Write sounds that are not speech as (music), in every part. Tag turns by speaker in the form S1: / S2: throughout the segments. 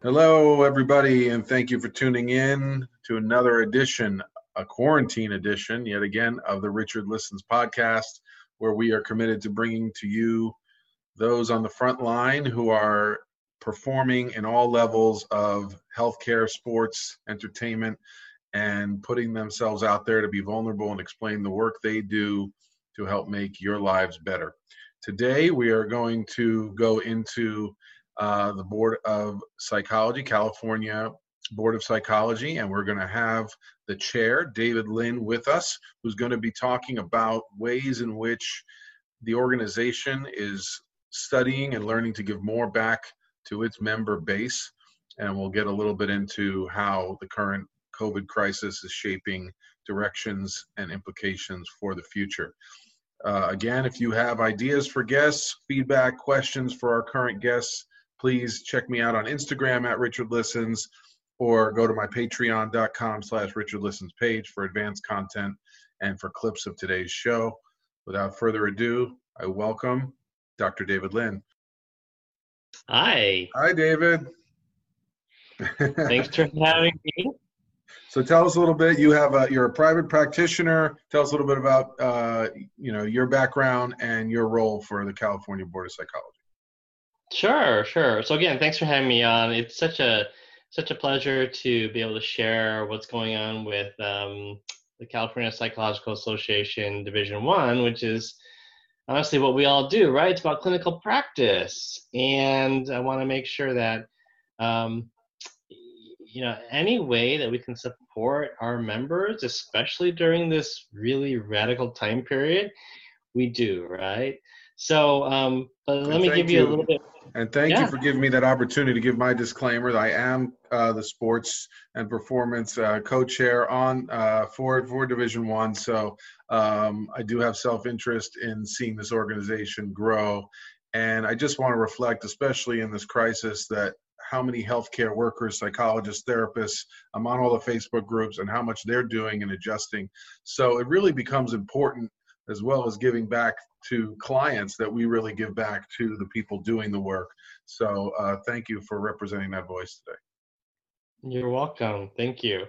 S1: Hello, everybody, and thank you for tuning in to another edition, a quarantine edition, yet again, of the Richard Listens podcast, where we are committed to bringing to you those on the front line who are performing in all levels of healthcare, sports, entertainment, and putting themselves out there to be vulnerable and explain the work they do to help make your lives better. Today, we are going to go into uh, the Board of Psychology, California Board of Psychology, and we're going to have the chair, David Lynn, with us, who's going to be talking about ways in which the organization is studying and learning to give more back to its member base. And we'll get a little bit into how the current COVID crisis is shaping directions and implications for the future. Uh, again, if you have ideas for guests, feedback, questions for our current guests, please check me out on Instagram at Richard Listens or go to my patreon.com slash Richard Listens page for advanced content and for clips of today's show. Without further ado, I welcome Dr. David Lynn.
S2: Hi.
S1: Hi, David.
S2: Thanks for having me. (laughs)
S1: So tell us a little bit. You have a, you're a private practitioner. Tell us a little bit about uh, you know your background and your role for the California Board of Psychology.
S2: Sure, sure. So again, thanks for having me on. It's such a such a pleasure to be able to share what's going on with um, the California Psychological Association Division One, which is honestly what we all do, right? It's about clinical practice, and I want to make sure that um, you know any way that we can support our members, especially during this really radical time period, we do, right? So, um, but let me give you, you, a little bit.
S1: And thank yeah. you for giving me that opportunity to give my disclaimer. I am uh, the sports and performance uh, co-chair on uh, for for Division One. So um, I do have self-interest in seeing this organization grow, and I just want to reflect, especially in this crisis, that how many healthcare workers, psychologists, therapists, I'm on all the Facebook groups, and how much they're doing and adjusting. So it really becomes important as well as giving back to clients that we really give back to the people doing the work. So uh, thank you for representing that voice today.
S2: You're welcome. Thank you.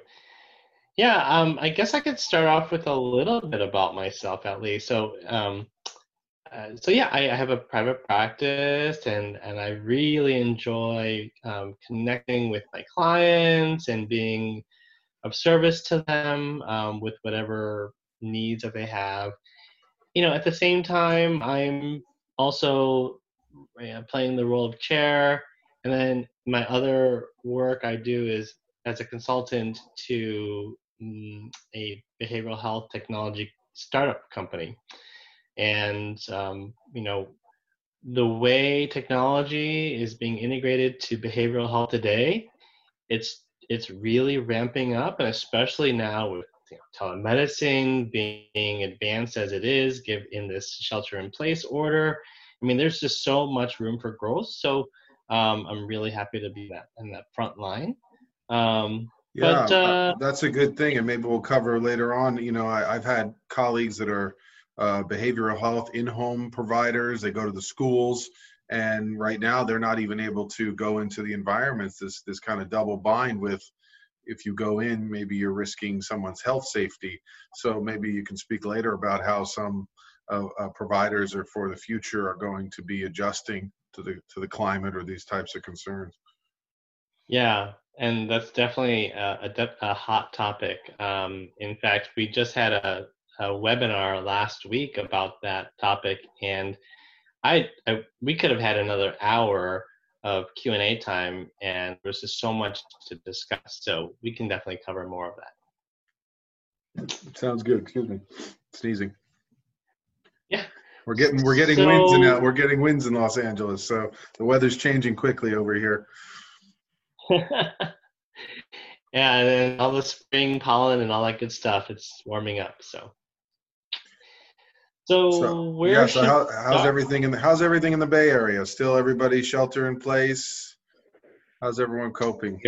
S2: Yeah, um, I guess I could start off with a little bit about myself at least. So, um, uh, so yeah, I, I, have a private practice, and and I really enjoy um, connecting with my clients and being of service to them um, with whatever needs that they have you know, at the same time, I'm also playing the role of chair, and then my other work I do is as a consultant to um, a behavioral health technology startup company, and um, you know, the way technology is being integrated to behavioral health today, it's it's really ramping up, and especially now with you know, telemedicine being advanced as it is, give in this shelter-in-place order. I mean, there's just so much room for growth. So um, I'm really happy to be that in that front line. Um,
S1: yeah, but, uh, that's a good thing, and maybe we'll cover later on. You know, I, have had colleagues that are uh, behavioral health in-home providers. They go to the schools, and right now they're not even able to go into the environments. This this kind of double bind with if you go in, maybe you're risking someone's health safety. So maybe you can speak later about how some uh, uh, providers or for the future are going to be adjusting to the to the climate or these types of concerns.
S2: Yeah, and that's definitely a, a, a hot topic. Um, in fact, we just had a, a, webinar last week about that topic, and I, I we could have had another hour of Q and A time, and there's just so much to discuss. So we can definitely cover more of
S1: that. Sounds good. Excuse me, sneezing.
S2: Yeah.
S1: We're getting we're getting so, winds in uh, we're getting winds in Los Angeles, so the weather's changing quickly over here. (laughs)
S2: yeah, and then all the spring pollen and all that good stuff. It's warming up, so. So, so where yeah, so
S1: how, how's everything in the how's everything in the Bay Area? Still everybody shelter in place? How's everyone coping?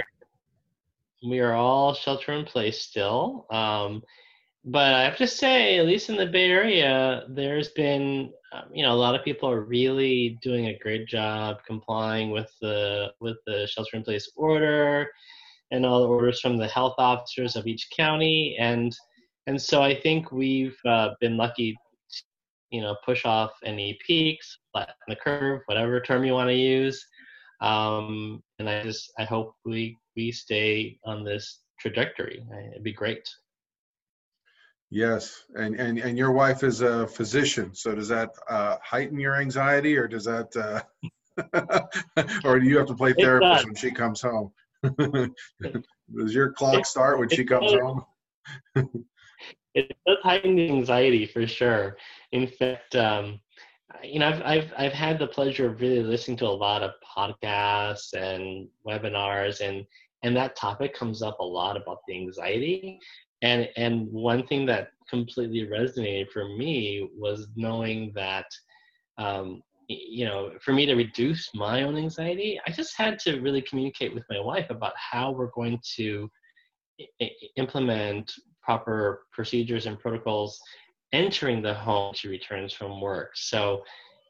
S2: We are all shelter in place still. Um, but I have to say, at least in the Bay Area, there's been, um, you know, a lot of people are really doing a great job complying with the with the shelter-in-place order and all the orders from the health officers of each county, and and so I think we've uh, been lucky you know, push off any peaks, flatten the curve, whatever term you want to use. Um, and I just I hope we we stay on this trajectory. It'd be great.
S1: Yes, and and and your wife is a physician, so does that uh, heighten your anxiety, or does that, uh, (laughs) or do you have to play therapist when she comes home? (laughs) does your clock start when she comes home? (laughs)
S2: it does heighten the anxiety for sure. In fact, um, you know, I've, I've I've had the pleasure of really listening to a lot of podcasts and webinars, and and that topic comes up a lot about the anxiety. And and one thing that completely resonated for me was knowing that, um, you know, for me to reduce my own anxiety, I just had to really communicate with my wife about how we're going to implement proper procedures and protocols entering the home she returns from work. So,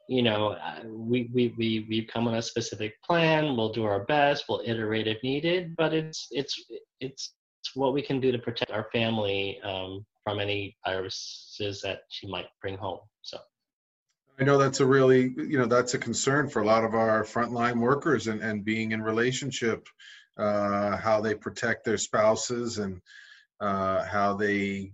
S2: you know, uh, we, we, we, we come on a specific plan, we'll do our best, we'll iterate if needed, but it's, it's, it's, it's what we can do to protect our family um, from any viruses that she might bring home. So.
S1: I know that's a really, you know, that's a concern for a lot of our frontline workers and, and being in relationship, uh, how they protect their spouses and, uh, how they,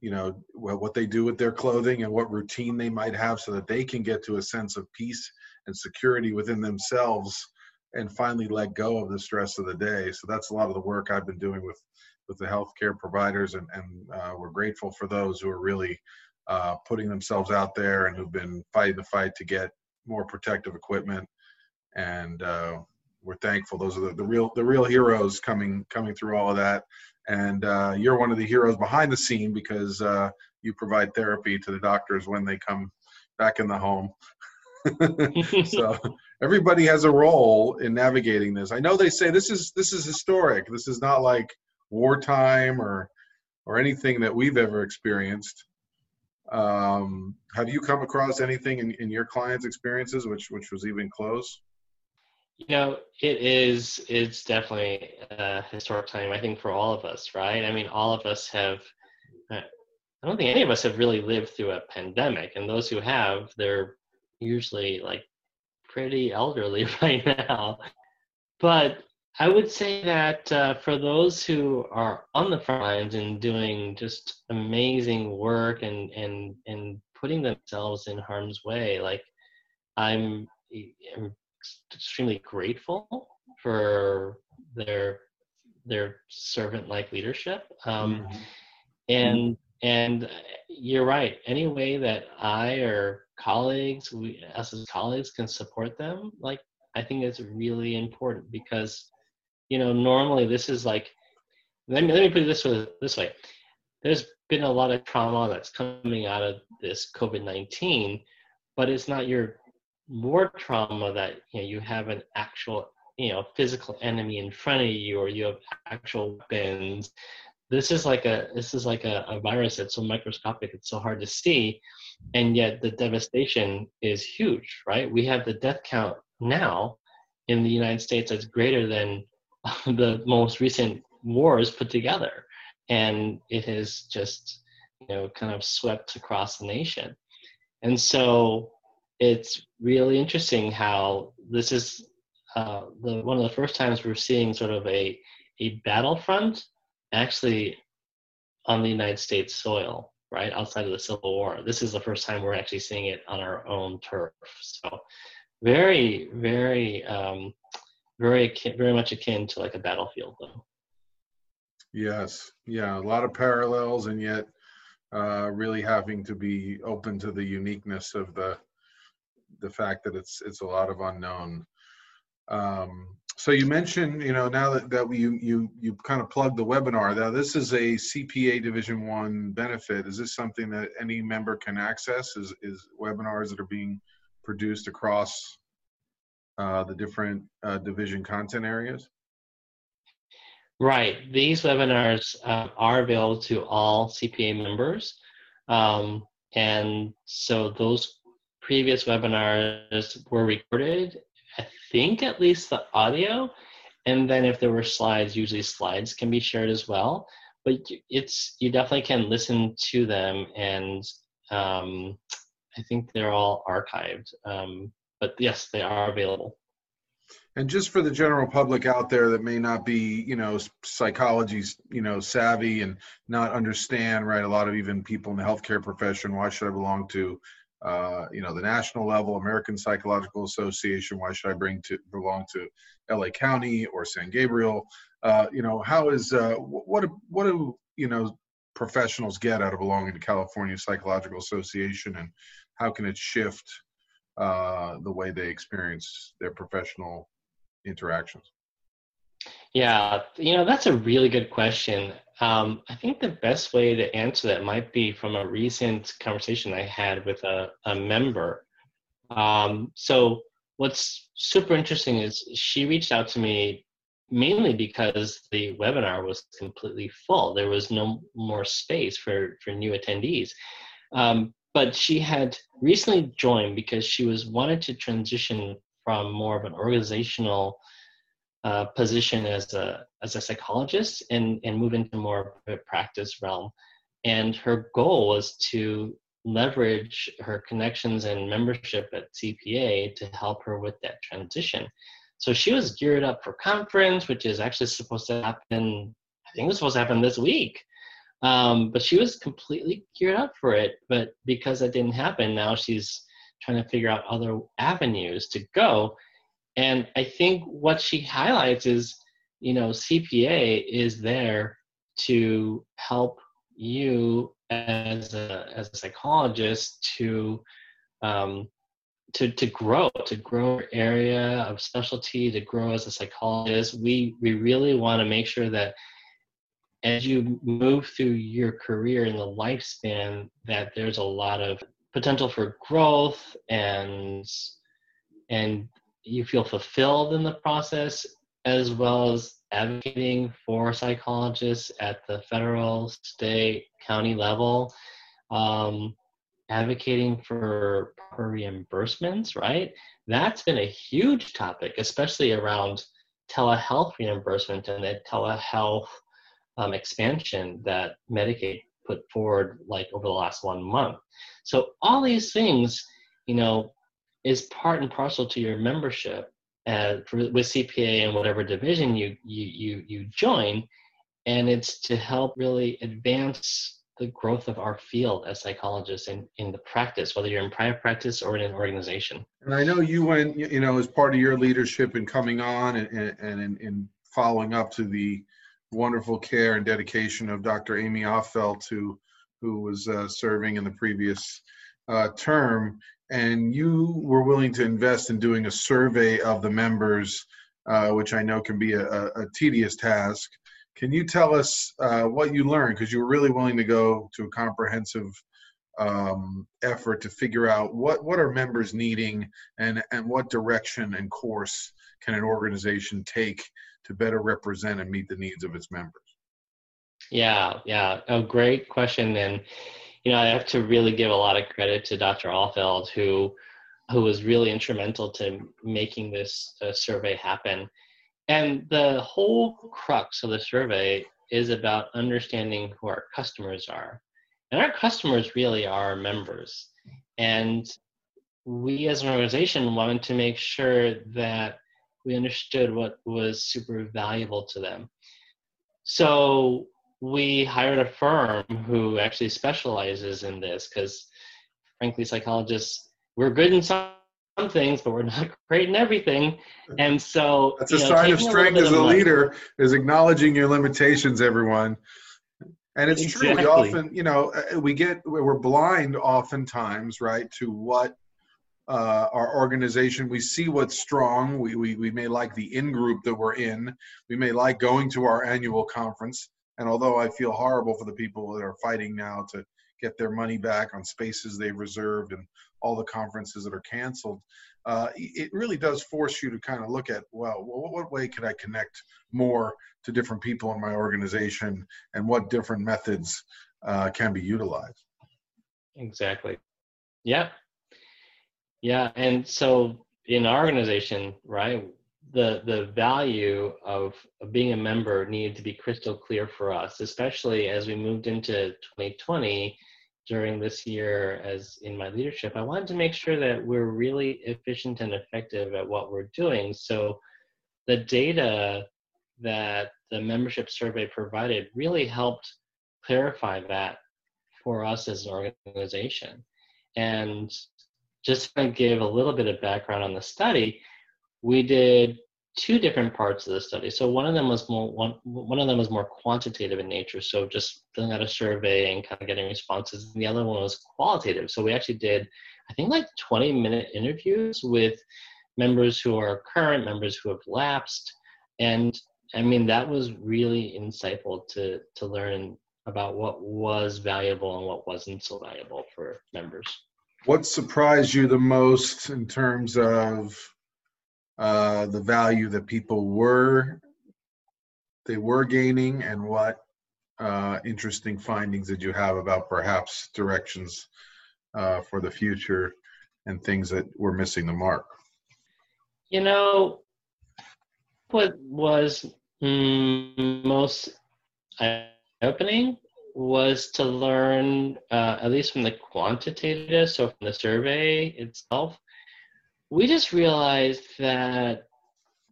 S1: you know, what they do with their clothing and what routine they might have so that they can get to a sense of peace and security within themselves and finally let go of the stress of the day. So that's a lot of the work I've been doing with with the healthcare providers, and, and uh, we're grateful for those who are really uh, putting themselves out there and who've been fighting the fight to get more protective equipment. And uh, we're thankful. Those are the, the real the real heroes coming coming through all of that and uh, you're one of the heroes behind the scene because uh, you provide therapy to the doctors when they come back in the home. (laughs) so everybody has a role in navigating this. I know they say this is this is historic. This is not like wartime or or anything that we've ever experienced. Um, have you come across anything in, in your clients' experiences which which was even close?
S2: You know, it is. It's definitely a historic time. I think for all of us, right? I mean, all of us have. Uh, I don't think any of us have really lived through a pandemic, and those who have, they're usually like pretty elderly (laughs) right now. But I would say that uh, for those who are on the front lines and doing just amazing work and and and putting themselves in harm's way, like I'm, I'm extremely grateful for their their servant like leadership. Um, mm-hmm. and and you're right. Any way that i or colleagues we us as colleagues can support them like i think it's really important because you know normally this is like let me let me put it this way this way. There's been a lot of trauma that's coming out of this COVID-19, but it's not your war trauma that you know you have an actual you know physical enemy in front of you or you have actual weapons this is like a this is like a, a virus that's so microscopic it's so hard to see and yet the devastation is huge right? We have the death count now in the united states that's greater than (laughs) the most recent wars put together and it has just you know kind of swept across the nation. And so it's really interesting how this is uh, the, one of the first times we're seeing sort of a, a battlefront actually on the United States soil, right outside of the Civil War. This is the first time we're actually seeing it on our own turf. So, very, very, um, very, very much akin to like a battlefield, though.
S1: Yes, yeah, a lot of parallels, and yet uh, really having to be open to the uniqueness of the the fact that it's it's a lot of unknown. Um, so you mentioned, you know, now that, that you you you kind of plugged the webinar. Now this is a CPA Division One benefit. Is this something that any member can access? Is is webinars that are being produced across uh, the different uh, division content areas?
S2: Right. These webinars uh, are available to all CPA members, um, and so those previous webinars were recorded I think at least the audio, and then if there were slides, usually slides can be shared as well. But it's you definitely can listen to them, and um, I think they're all archived. Um, but yes, they are available.
S1: And just for the general public out there that may not be, you know, psychology's, you know, savvy and not understand, right? A lot of even people in the healthcare profession, why should I belong to uh, you know, the national level, American Psychological Association. Why should I bring to belong to LA County or San Gabriel? Uh, you know, how is uh, what what do you know professionals get out of belonging to California Psychological Association, and how can it shift uh, the way they experience their professional interactions?
S2: Yeah, you know, that's a really good question. Um, I think the best way to answer that might be from a recent conversation I had with a, a member. Um, so, what's super interesting is she reached out to me mainly because the webinar was completely full. There was no more space for, for new attendees. Um, but she had recently joined because she was wanted to transition from more of an organizational uh, position as a as a psychologist and and move into more of a practice realm. And her goal was to leverage her connections and membership at CPA to help her with that transition. So she was geared up for conference, which is actually supposed to happen. I think it was supposed to happen this week. Um, but she was completely geared up for it. But because that didn't happen, now she's trying to figure out other avenues to go. And I think what she highlights is, you know, CPA is there to help you as a as a psychologist to um, to to grow, to grow your area of specialty, to grow as a psychologist. We we really want to make sure that as you move through your career in the lifespan, that there's a lot of potential for growth and and you feel fulfilled in the process as well as advocating for psychologists at the federal, state, county level, um, advocating for proper reimbursements, right? That's been a huge topic, especially around telehealth reimbursement and the telehealth um, expansion that Medicaid put forward like over the last one month. So all these things, you know, is part and parcel to your membership uh, for, with CPA and whatever division you, you you you join, and it's to help really advance the growth of our field as psychologists in, in the practice, whether you're in private practice or in an organization.
S1: And I know you went, you know, as part of your leadership in coming on and, and, and in, in following up to the wonderful care and dedication of Dr. Amy Offelt, who, who was uh, serving in the previous uh, term and you were willing to invest in doing a survey of the members, uh, which I know can be a, a, tedious task. Can you tell us uh, what you learned? Because you were really willing to go to a comprehensive um, effort to figure out what what are members needing and and what direction and course can an organization take to better represent and meet the needs of its members.
S2: Yeah, yeah, a great question, and you know I have to really give a lot of credit to Dr. Alfeld who who was really instrumental to making this uh, survey happen. And the whole crux of the survey is about understanding who our customers are. And our customers really are our members. And we as an organization wanted to make sure that we understood what was super valuable to them. So we hired a firm who actually specializes in this because frankly psychologists we're good in some things, but we're not (laughs) great in everything. And so
S1: that's a know, sign of strength as a leader is acknowledging your limitations, everyone. And it's exactly. true. We often, you know, uh, we get we're blind oftentimes, right, to what uh, our organization. We see what's strong. We, we we may like the in group that we're in. We may like going to our annual conference. And although I feel horrible for the people that are fighting now to get their money back on spaces they've reserved and all the conferences that are canceled. Uh, it really does force you to kind of look at, well, what, way can I connect more to different people in my organization and what different methods uh, can be utilized?
S2: Exactly. Yeah. Yeah. And so in our organization, right, the the value of, being a member needed to be crystal clear for us, especially as we moved into 2020 during this year as in my leadership. I wanted to make sure that we're really efficient and effective at what we're doing. So the data that the membership survey provided really helped clarify that for us as an organization. And just to give a little bit of background on the study, we did two different parts of the study. So one of them was more one one of them was more quantitative in nature, so just filling out a survey and kind of getting responses. And the other one was qualitative. So we actually did, I think, like 20 minute interviews with members who are current, members who have lapsed, and I mean that was really insightful to to learn about what was valuable and what wasn't so valuable for members.
S1: What surprised you the most in terms of uh, the value that people were they were gaining and what uh, interesting findings did you have about perhaps directions uh, for the future and things that were missing the mark?
S2: You know what was most eye-opening was to learn uh, at least from the quantitative so from the survey itself we just realized that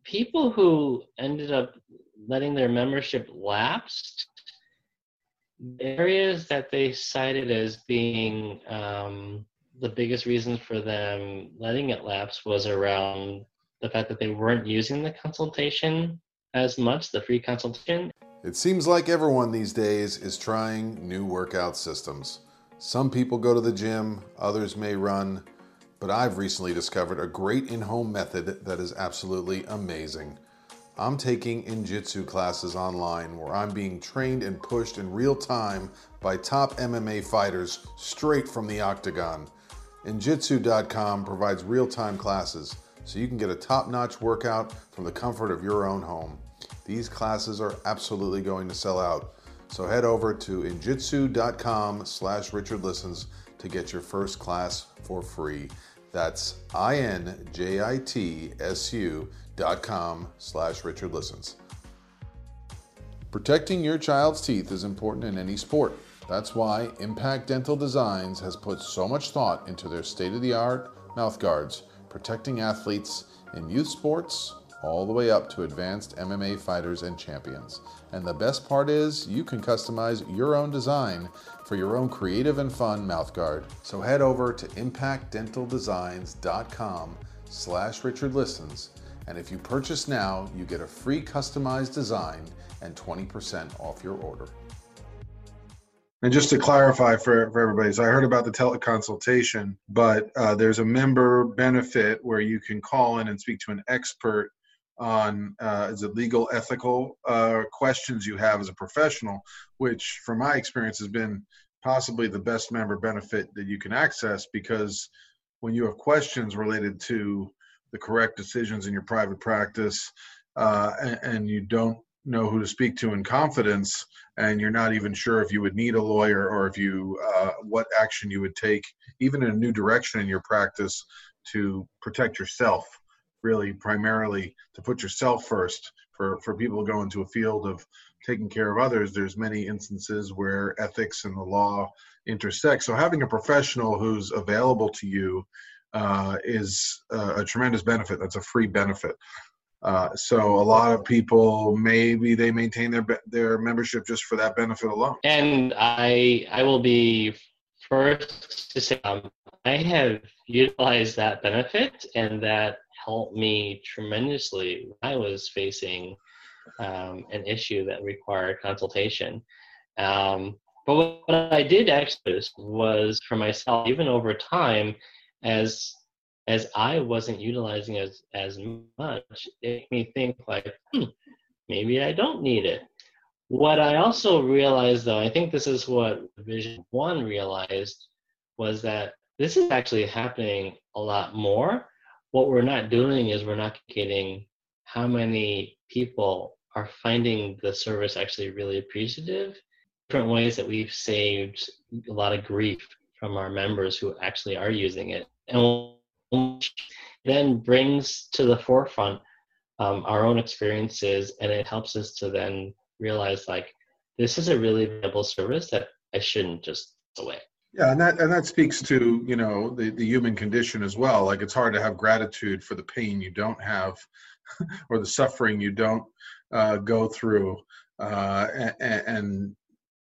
S2: people who ended up letting their membership lapse, areas that they cited as being um, the biggest reasons for them letting it lapse was around the fact that they weren't using the consultation as much, the free consultation.
S3: It seems like everyone these days is trying new workout systems. Some people go to the gym, others may run, but I've recently discovered a great in home method that is absolutely amazing. I'm taking Injitsu classes online where I'm being trained and pushed in real time by top MMA fighters straight from the octagon. Injitsu.com provides real time classes so you can get a top notch workout from the comfort of your own home. These classes are absolutely going to sell out. So head over to injitsu.com slash Richard Listens to get your first class for free. That's I-N-J-I-T-S-U dot com slash Richard Listens. Protecting your child's teeth is important in any sport. That's why Impact Dental Designs has put so much thought into their state-of-the-art mouth guards, protecting athletes in youth sports all the way up to advanced MMA fighters and champions. And the best part is you can customize your own design for your own creative and fun mouthguard. So head over to impactdentaldesigns.com slash Richard Listens and if you purchase now, you get a free customized design and 20% off your order.
S1: And just to clarify for, for everybody, so I heard about the teleconsultation, but uh, there's a member benefit where you can call in and speak to an expert on uh, is it legal ethical uh, questions you have as a professional which from my experience has been possibly the best member benefit that you can access because when you have questions related to the correct decisions in your private practice uh, and, and you don't know who to speak to in confidence and you're not even sure if you would need a lawyer or if you uh, what action you would take even in a new direction in your practice to protect yourself really primarily to put yourself first for for people to go into a field of taking care of others. There's many instances where ethics and the law intersect. So having a professional who's available to you uh, is a tremendous benefit. That's a free benefit. Uh, so a lot of people maybe they maintain their their membership just for that benefit alone.
S2: And i i will be first to say um, i have utilized that benefit and that helped me tremendously when I was facing um, an issue that required consultation. Um, but what I did actually was for myself, even over time, as as I wasn't utilizing as as much, it made me think like, hmm, maybe I don't need it. What I also realized, though, I think this is what Division One realized, was that this is actually happening a lot more what we're not doing is we're not getting how many people are finding the service actually really appreciative. Different ways that we've saved a lot of grief from our members who actually are using it. And then brings to the forefront um, our own experiences and it helps us to then realize like this is a really valuable service that i shouldn't just away
S1: yeah, and that and that speaks to you know the the human condition as well. Like it's hard to have gratitude for the pain you don't have, (laughs) or the suffering you don't uh, go through, uh, and, and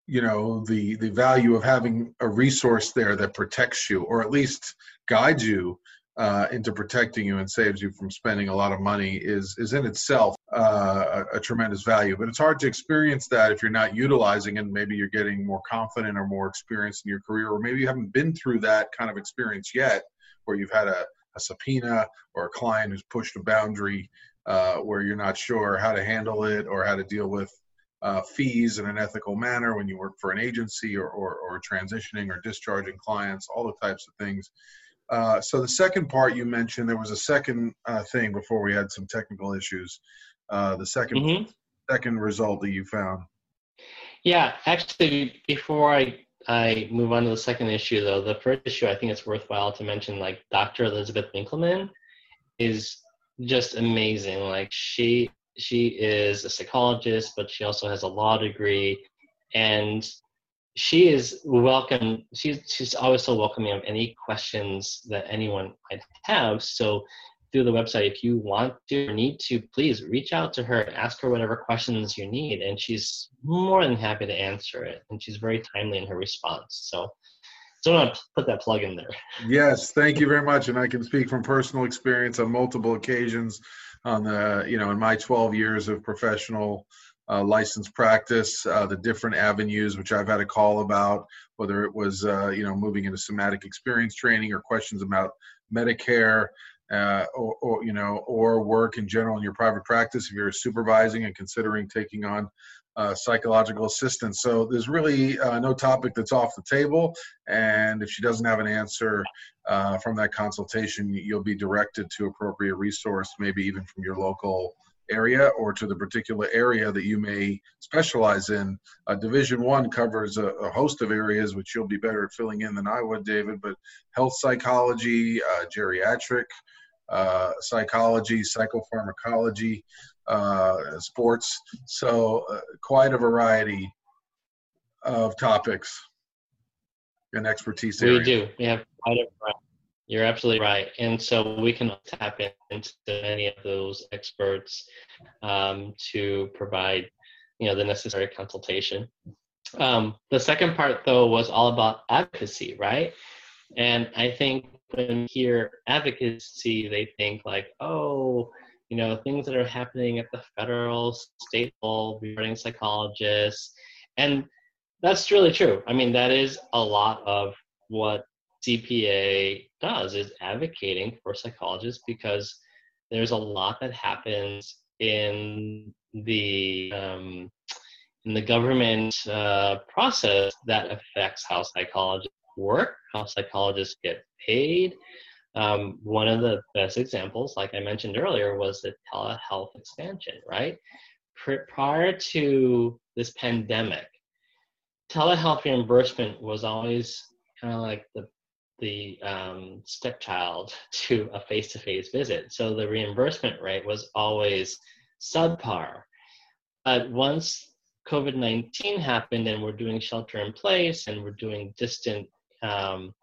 S1: you know the the value of having a resource there that protects you, or at least guides you uh, into protecting you and saves you from spending a lot of money is is in itself uh, a, a, tremendous value. But it's hard to experience that if you're not utilizing it. Maybe you're getting more confident or more experience in your career, or maybe you haven't been through that kind of experience yet, where you've had a, a subpoena or a client who's pushed a boundary uh, where you're not sure how to handle it or how to deal with uh, fees in an ethical manner when you work for an agency or, or, or transitioning or discharging clients, all the types of things uh, so the second part you mentioned, there was a second uh, thing before we had some technical issues. Uh, the 2nd mm-hmm. second result that you found.
S2: Yeah, actually, before I I move on to the second issue, though, the first issue I think it's worthwhile to mention, like Dr. Elizabeth Winkleman, is just amazing. Like she she is a psychologist, but she also has a law degree, and she is welcome. She's she's always so welcoming of any questions that anyone might have. So through the website, if you want to or need to, please reach out to her ask her whatever questions you need, and she's more than happy to answer it. And she's very timely in her response. So. So I want to put that plug in there.
S1: Yes, thank you very much, and I can speak from personal experience on multiple occasions on the you know in my 12 years of professional uh, licensed practice, uh, the different avenues which I've had a call about, whether it was uh, you know moving into somatic experience training or questions about Medicare, uh, or, or, you know or work in general in your private practice if you're supervising and considering taking on uh, psychological assistants. So there's really uh, no topic that's off the table, and if she doesn't have an answer from that consultation, you'll be directed to appropriate resource, maybe even from your local area or to the particular area that you may specialize in. Uh, Division one covers a, a, host of areas which you'll be better at filling in than I would, David. But health psychology, uh, geriatric uh, psychology, psychopharmacology, uh, sports. So uh, quite a variety of topics and expertise.
S2: We do. We have quite a variety. You're absolutely right. And so we can tap into many of those experts um, to provide, you know, the necessary consultation. Um, the second part, though, was all about advocacy, right? And I think when hear advocacy, they think like, oh, you know, things that are happening at the federal, state level regarding psychologists. And that's really true. I mean, that is a lot of what CPA does is advocating for psychologists because there's a lot that happens in the um, in the government uh, process that affects how psychologists work, how psychologists get paid. Um, one of the best examples, like I mentioned earlier, was the telehealth expansion, right? prior to this pandemic, telehealth reimbursement was always kind of like the the um, stepchild (laughs) to a face-to-face visit. So the reimbursement rate was always subpar. But once COVID-19 happened and we're doing shelter in place and we're doing distant, um,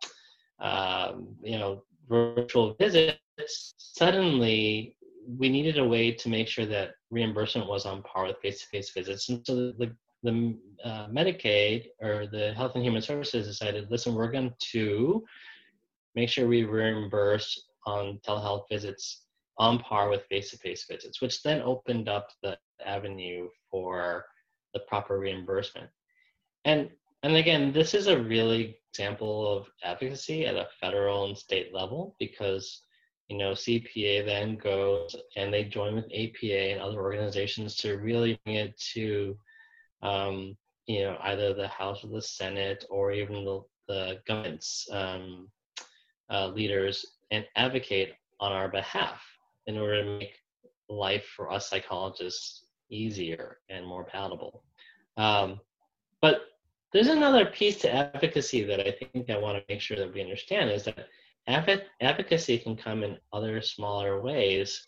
S2: um, you know, virtual visits, suddenly we needed a way to make sure that reimbursement was on par with face-to-face visits. And so the, the uh, Medicaid or the Health and Human Services decided, listen, we're going to make sure we reimburse on telehealth visits on par with face-to-face visits, which then opened up the avenue for the proper reimbursement. And and again, this is a really example of advocacy at a federal and state level because you know CPA then goes and they join with APA and other organizations to really bring it to um, you know either the House or the Senate or even the, the government's um, uh, leaders and advocate on our behalf in order to make life for us psychologists easier and more palatable. Um, but there's another piece to advocacy that I think I want to make sure that we understand is that advocacy can come in other smaller ways,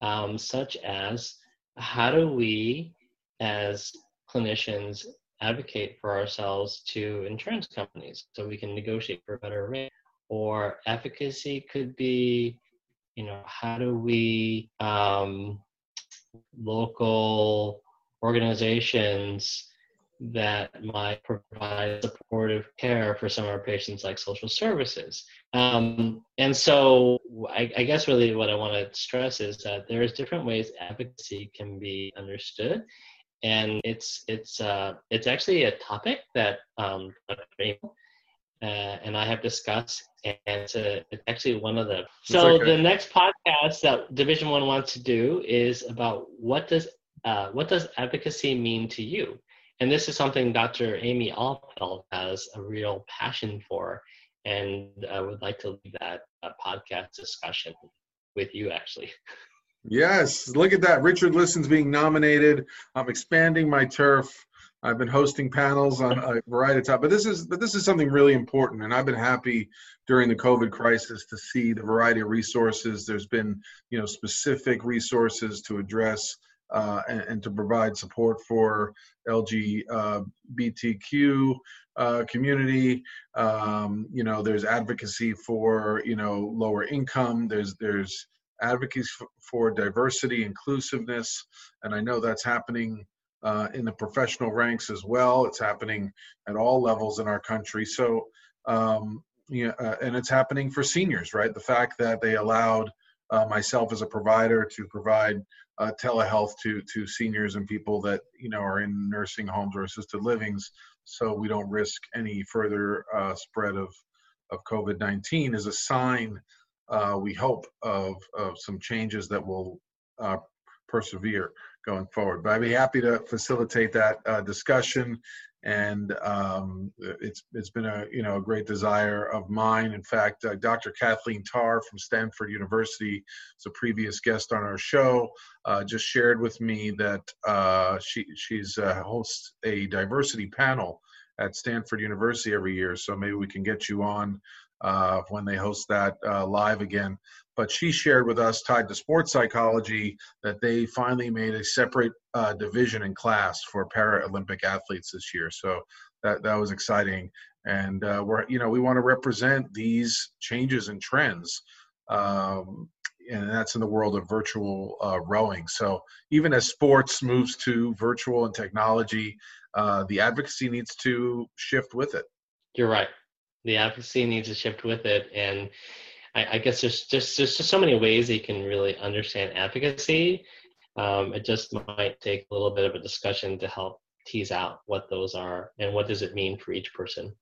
S2: um, such as how do we, as clinicians, advocate for ourselves to insurance companies so we can negotiate for a better rate? Or advocacy could be, you know, how do we um, local organizations that might provide supportive care for some of our patients like social services? Um, and so I, I, guess really what i want to stress is that there's different ways advocacy can be understood. And it's it's uh, it's actually a topic that um, uh, and I have discussed, and it's, a, it's actually one of the. So the next podcast that Division One wants to do is about what does uh, what does advocacy mean to you, and this is something Dr. Amy Alfeld has a real passion for, and I would like to leave that uh, podcast discussion with you actually. (laughs)
S1: Yes, look at that. Richard Listens being nominated. I'm expanding my turf. I've been hosting panels on a variety of topics, but this is but this is something really important, and I've been happy during the COVID crisis to see the variety of resources. There's been you know specific resources to address uh, and, and, to provide support for LGBTQ uh, community. Um, you know, there's advocacy for you know lower income. There's there's advocacy for diversity, inclusiveness, and I know that's happening uh, in the professional ranks as well. It's happening at all levels in our country. So, um, you know, uh, and it's happening for seniors, right? The fact that they allowed uh, myself as a provider to provide uh, telehealth to to seniors and people that you know are in nursing homes or assisted livings, so we don't risk any further uh, spread of of COVID-19 is a sign. Uh, we hope of of some changes that will persevere going forward. But I'd be happy to facilitate that uh, discussion. And um, it's it's been a you know a great desire of mine. In fact, uh, Dr. Kathleen Tarr from Stanford University, is a previous guest on our show, uh, just shared with me that uh, she she's uh, hosts a diversity panel at Stanford University every year. So maybe we can get you on uh, when they host that uh, live again but she shared with us, tied to sports psychology, that they finally made a separate uh, division in class for Paralympic athletes this year. So that that was exciting, and uh, we're you know we want to represent these changes and trends. Um, and that's in the world of virtual uh, rowing. So even as sports moves to virtual and technology, uh, the advocacy needs to shift with it.
S2: You're right. The advocacy needs to shift with it, and I, I guess there's just there's just so many ways you can really understand advocacy. Um, it just might take a little bit of a discussion to help tease out what those are and what does it mean for each person.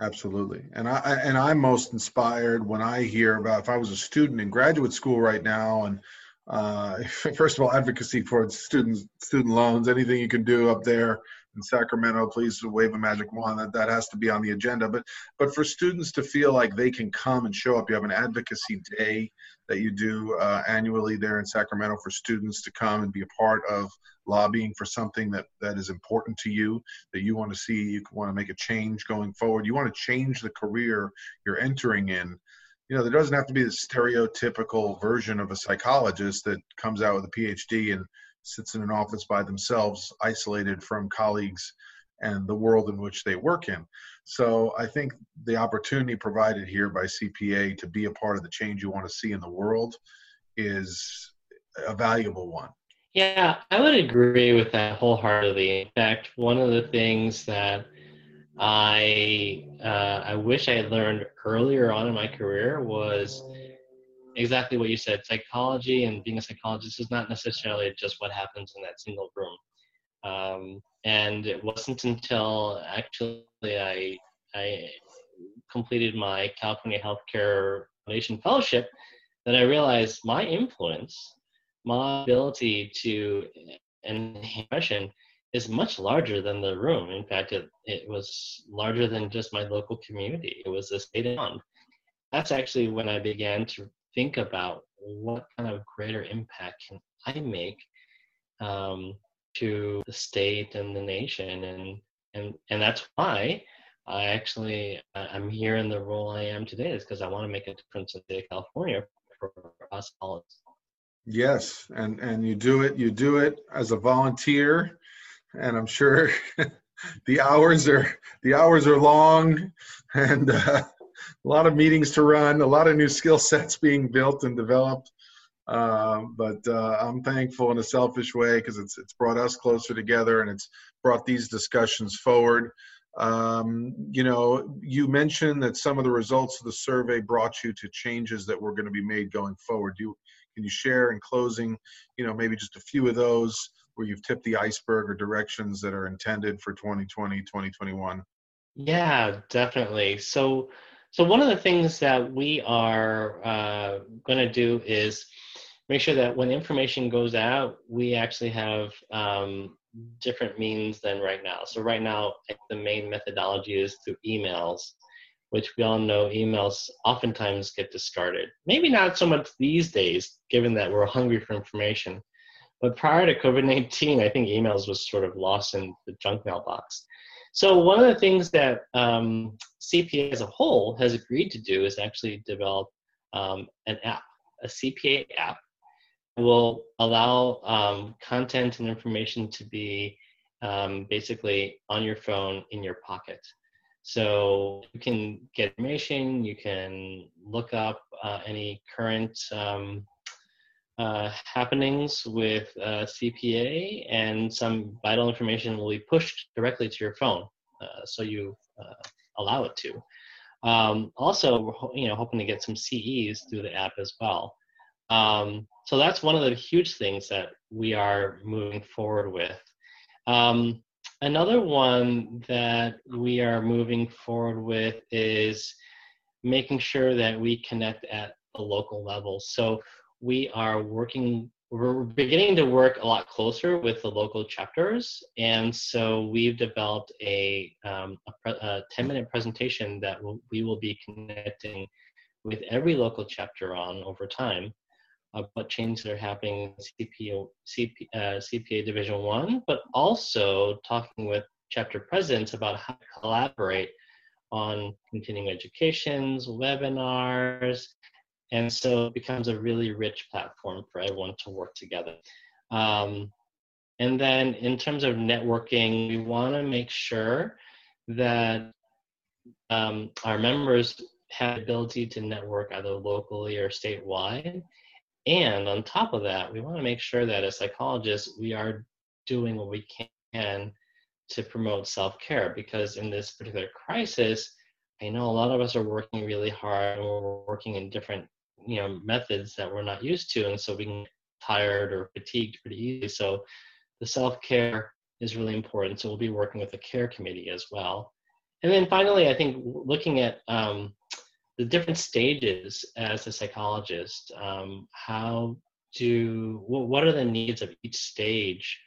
S1: Absolutely, and I and I'm most inspired when I hear about if I was a student in graduate school right now and uh, (laughs) first of all, advocacy for students, student loans, anything you can do up there in Sacramento, please wave a magic wand. That that has to be on the agenda. But but for students to feel like they can come and show up, you have an advocacy day that you do uh, annually there in Sacramento for students to come and be a part of lobbying for something that that is important to you that you want to see you want to make a change going forward you want to change the career you're entering in you know there doesn't have to be the stereotypical version of a psychologist that comes out with a phd and sits in an office by themselves isolated from colleagues and the world in which they work in so i think the opportunity provided here by cpa to be a part of the change you want to see in the world is a valuable one
S2: yeah, I would agree with that wholeheartedly. In fact, one of the things that I uh, I wish I had learned earlier on in my career was exactly what you said. Psychology and being a psychologist is not necessarily just what happens in that single room. Um, and it wasn't until actually I I completed my California Healthcare Foundation Fellowship that I realized my influence my ability to impression is much larger than the room. In fact, it, it was larger than just my local community. It was a state on. That's actually when I began to think about what kind of greater impact can I make um, to the state and the nation, and and and that's why I actually I'm here in the role I am today. Is because I want to make a difference in California for us all.
S1: Yes, and and you do it. You do it as a volunteer, and I'm sure (laughs) the hours are the hours are long, and uh, a lot of meetings to run, a lot of new skill sets being built and developed. Uh, but uh, I'm thankful in a selfish way because it's it's brought us closer together and it's brought these discussions forward. Um, you know, you mentioned that some of the results of the survey brought you to changes that were going to be made going forward. Do you can you share in closing, you know, maybe just a few of those where you've tipped the iceberg or directions that are intended for 2020, 2021?
S2: Yeah, definitely. So, so one of the things that we are uh, going to do is make sure that when information goes out, we actually have um, different means than right now. So right now, the main methodology is through emails which we all know emails oftentimes get discarded. Maybe not so much these days, given that we're hungry for information. But prior to COVID 19, I think emails was sort of lost in the junk mail box. So, one of the things that um, CPA as a whole has agreed to do is actually develop um, an app, a CPA app that will allow um, content and information to be um, basically on your phone in your pocket. So you can get information, you can look up uh, any current um, uh, happenings with uh, CPA, and some vital information will be pushed directly to your phone, uh, so you uh, allow it to. Um, also, you know, hoping to get some CEs through the app as well. Um, so that's one of the huge things that we are moving forward with. Um, Another one that we are moving forward with is making sure that we connect at the local level. So we are working, we're beginning to work a lot closer with the local chapters. And so we've developed a, um, a, a 10 minute presentation that we'll, we will be connecting with every local chapter on over time of what changes are happening in CPA, CP, uh, CPA Division One, but also talking with chapter presidents about how to collaborate on continuing educations, webinars, and so it becomes a really rich platform for everyone to work together. Um, and then in terms of networking, we want to make sure that um, our members have the ability to network either locally or statewide and on top of that, we want to make sure that as psychologists, we are doing what we can to promote self care because in this particular crisis, I know a lot of us are working really hard and we're working in different you know methods that we're not used to and so we can get tired or fatigued pretty easily so the self-care is really important so we'll be working with the care committee as well and then finally i think looking at um, the different stages as a psychologist, um, how do what are the needs of each stage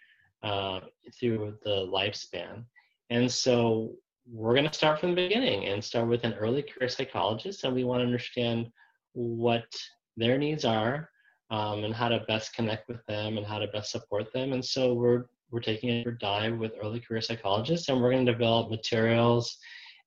S2: uh, through the lifespan. And so we're going to start from the beginning and start with an early career psychologist, and we want to understand what their needs are um, and how to best connect with them and how to best support them. And so we're we're taking a dive with early career psychologists, and we're going to develop materials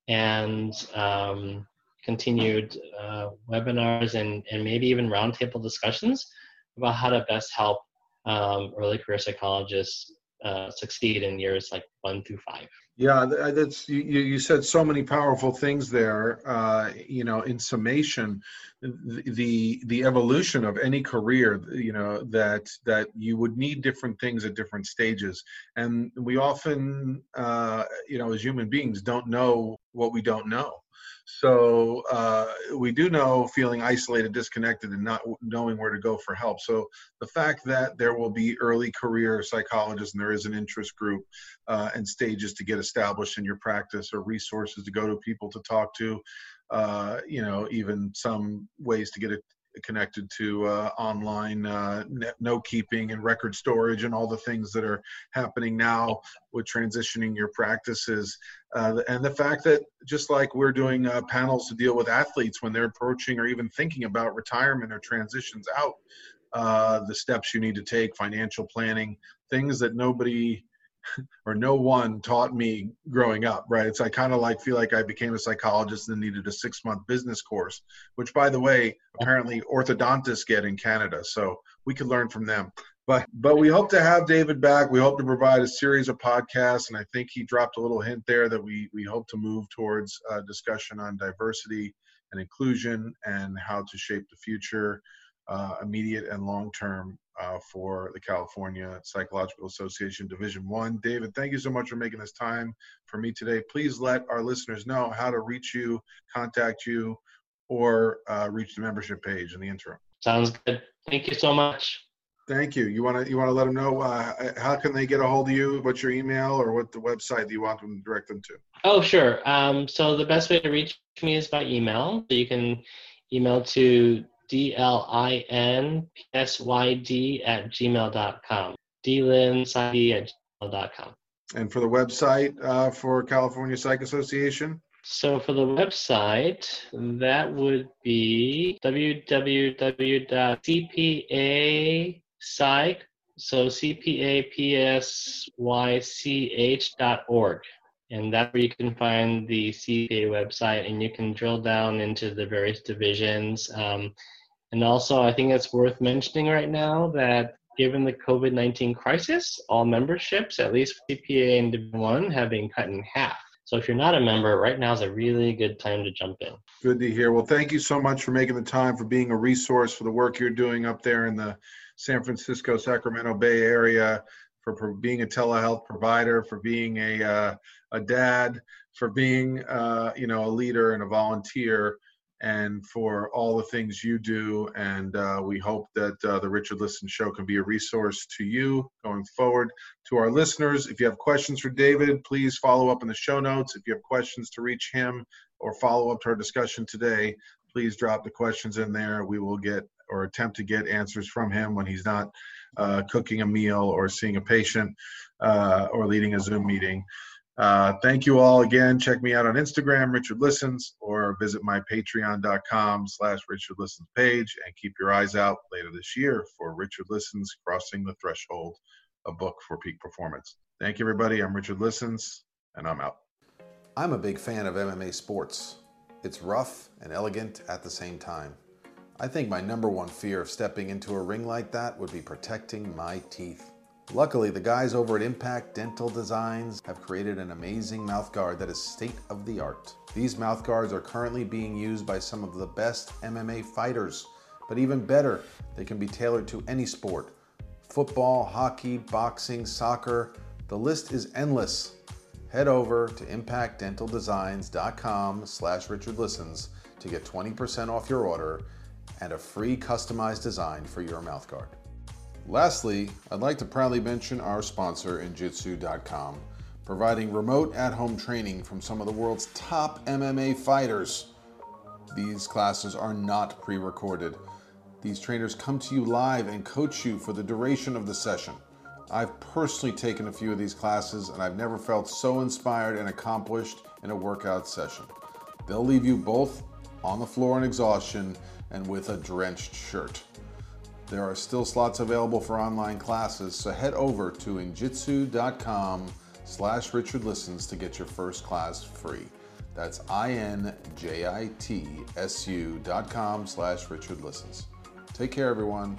S2: and um, continued uh, webinars and, and maybe even roundtable discussions about how to best help um, early career psychologists uh, succeed in years like one through five.
S1: Yeah, that's you. You said so many powerful things there. Uh, you know, in summation, the the evolution of any career, you know, that that you would need different things at different stages, and we often, uh, you know, as human beings, don't know what we don't know. So uh, we do know feeling isolated, disconnected, and not knowing where to go for help. So the fact that there will be early career psychologists and there is an interest group uh, and stages to get established in your practice or resources to go to people to talk to, uh, you know, even some ways to get it connected to uh, online uh, note keeping and record storage and all the things that are happening now with transitioning your practices. Uh, and the fact that just like we're doing uh, panels to deal with athletes when they're approaching or even thinking about retirement or transitions out, uh, the steps you need to take, financial planning, things that nobody or no one taught me growing up, right? It's I kind of like feel like I became a psychologist and needed a six month business course, which by the way, apparently orthodontists get in Canada. So we could learn from them. But but we hope to have David back. We hope to provide a series of podcasts, and I think he dropped a little hint there that we we hope to move towards a discussion on diversity and inclusion and how to shape the future, uh, immediate and long term uh, for the California Psychological Association Division One. David, thank you so much for making this time for me today. Please let our listeners know how to reach you, contact you, or uh, reach the membership page in the interim.
S2: Sounds good. Thank you so much.
S1: Thank you. You want to you want to let them know uh, how can they get a hold of you? What's your email or what the website do you want them to direct them to?
S2: Oh, sure. Um, so the best way to reach me is by email. So you can email to D L I N S Y D at gmail.com. dlinsyd at gmail.com.
S1: And for the website uh, for California Psych Association?
S2: So for the website, that would be www.cpapsych, so cpapsych.org and that's where you can find the CPA website and you can drill down into the various divisions. Um, and also, I think it's worth mentioning right now that given the COVID 19 crisis, all memberships, at least CPA and Division 1, have been cut in half. So if you're not a member, right now is a really good time to jump in.
S1: Good to hear. Well, thank you so much for making the time, for being a resource for the work you're doing up there in the San Francisco, Sacramento Bay Area, for, being a telehealth provider, for being a, uh, a dad, for being uh, you know a leader and a volunteer, and for all the things you do. And uh, we hope that uh, the Richard Listen Show can be a resource to you going forward. To our listeners, if you have questions for David, please follow up in the show notes. If you have questions to reach him or follow up to our discussion today, please drop the questions in there. We will get or attempt to get answers from him when he's not uh, cooking a meal or seeing a patient uh, or leading a Zoom meeting. Uh, thank you all again. Check me out on Instagram, Richard Listens, or visit my patreon.com slash Richard Listens page and keep your eyes out later this year for Richard Listens Crossing the Threshold, a book for peak performance. Thank you, everybody. I'm Richard Listens, and I'm out.
S3: I'm a big fan of MMA sports. It's rough and elegant at the same time. I think my number one fear of stepping into a ring like that would be protecting my teeth. Luckily, the guys over at Impact Dental Designs have created an amazing mouthguard that is state of the art. These mouthguards are currently being used by some of the best MMA fighters, but even better, they can be tailored to any sport. Football, hockey, boxing, soccer, the list is endless. Head over to impactdentaldesigns.com slash richardlistens to get 20% off your order and a free customized design for your mouthguard. Lastly, I'd like to proudly mention our sponsor, Injitsu.com, providing remote at home training from some of the world's top MMA fighters. These classes are not pre recorded.
S1: These trainers come to you live and coach you for the duration of the session. I've personally taken a few of these classes and I've never felt so inspired and accomplished in a workout session. They'll leave you both on the floor in exhaustion and with a drenched shirt. There are still slots available for online classes, so head over to injitsu.com slash Richard Listens to get your first class free. That's I-N-J-I-T-S-U dot com slash Richard Listens. Take care, everyone.